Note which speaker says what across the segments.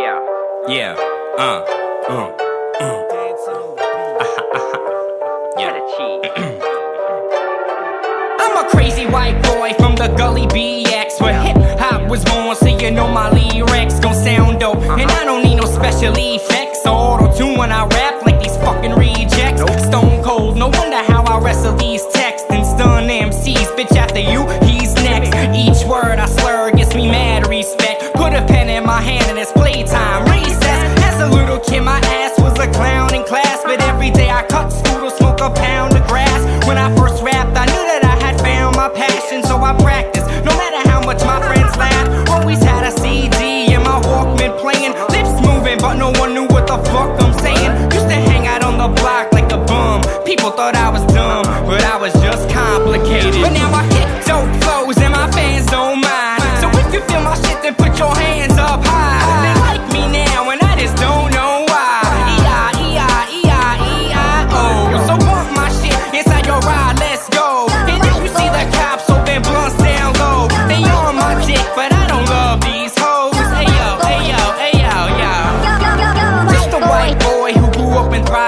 Speaker 1: Yeah.
Speaker 2: Yeah. Uh. Uh.
Speaker 1: Yeah. the.
Speaker 2: I'm a crazy white boy from the gully BX where hip hop was born, so you know my lyrics gon' sound dope. And I don't need no special effects or auto tune when I rap like these fucking rejects. Stone cold, no wonder how I wrestle these texts and stun MCs. Bitch, after you, a pen in my hand and it's playtime. Recess. As a little kid, my ass was a clown in class, but every day I cut school to smoke a pound of grass. When I first rapped, I knew that I had found my passion, so I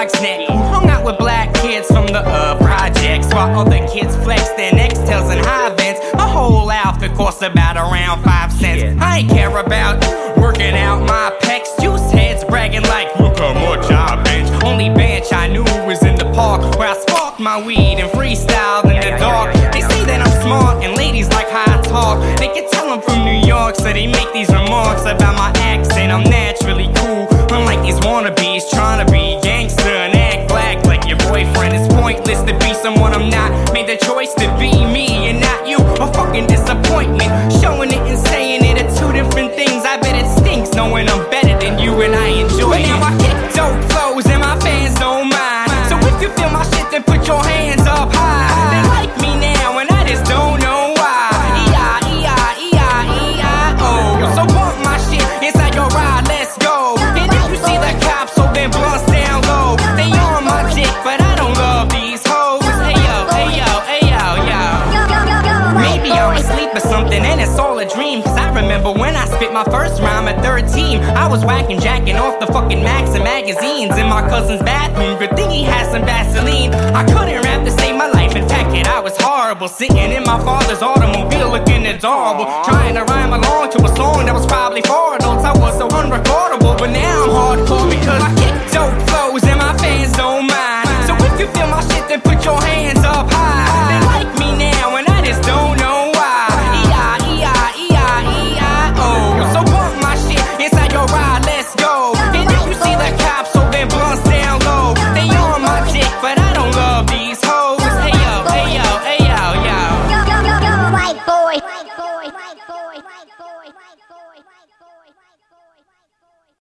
Speaker 2: up in Throgs Neck, who hung out with black kids from the uh projects, while other kids flexed their Nextels and high vents. A whole outfit cost about around five cents. I ain't care about working out my pecs. Juice heads bragging like, look how much I bench. Only bench I knew was in the park where I sparked my weed and freestyled in the dark. They say that I'm smart and ladies like how I talk. They can tell I'm from New York, so they make these remarks about my accent. I'm naturally cool, unlike these wannabes trying to be Pointless to be someone I'm not. Made the choice to be me something and it's all a dream. Cause I remember when I spit my first rhyme at 13. I was whacking, jacking off the fucking Max and magazines in my cousin's bathroom. Good thing he had some Vaseline. I couldn't rap to save my life. In fact, it I was horrible. Sitting in my father's automobile looking adorable. Trying to rhyme along to a song that was probably for adults. I was so unrecordable.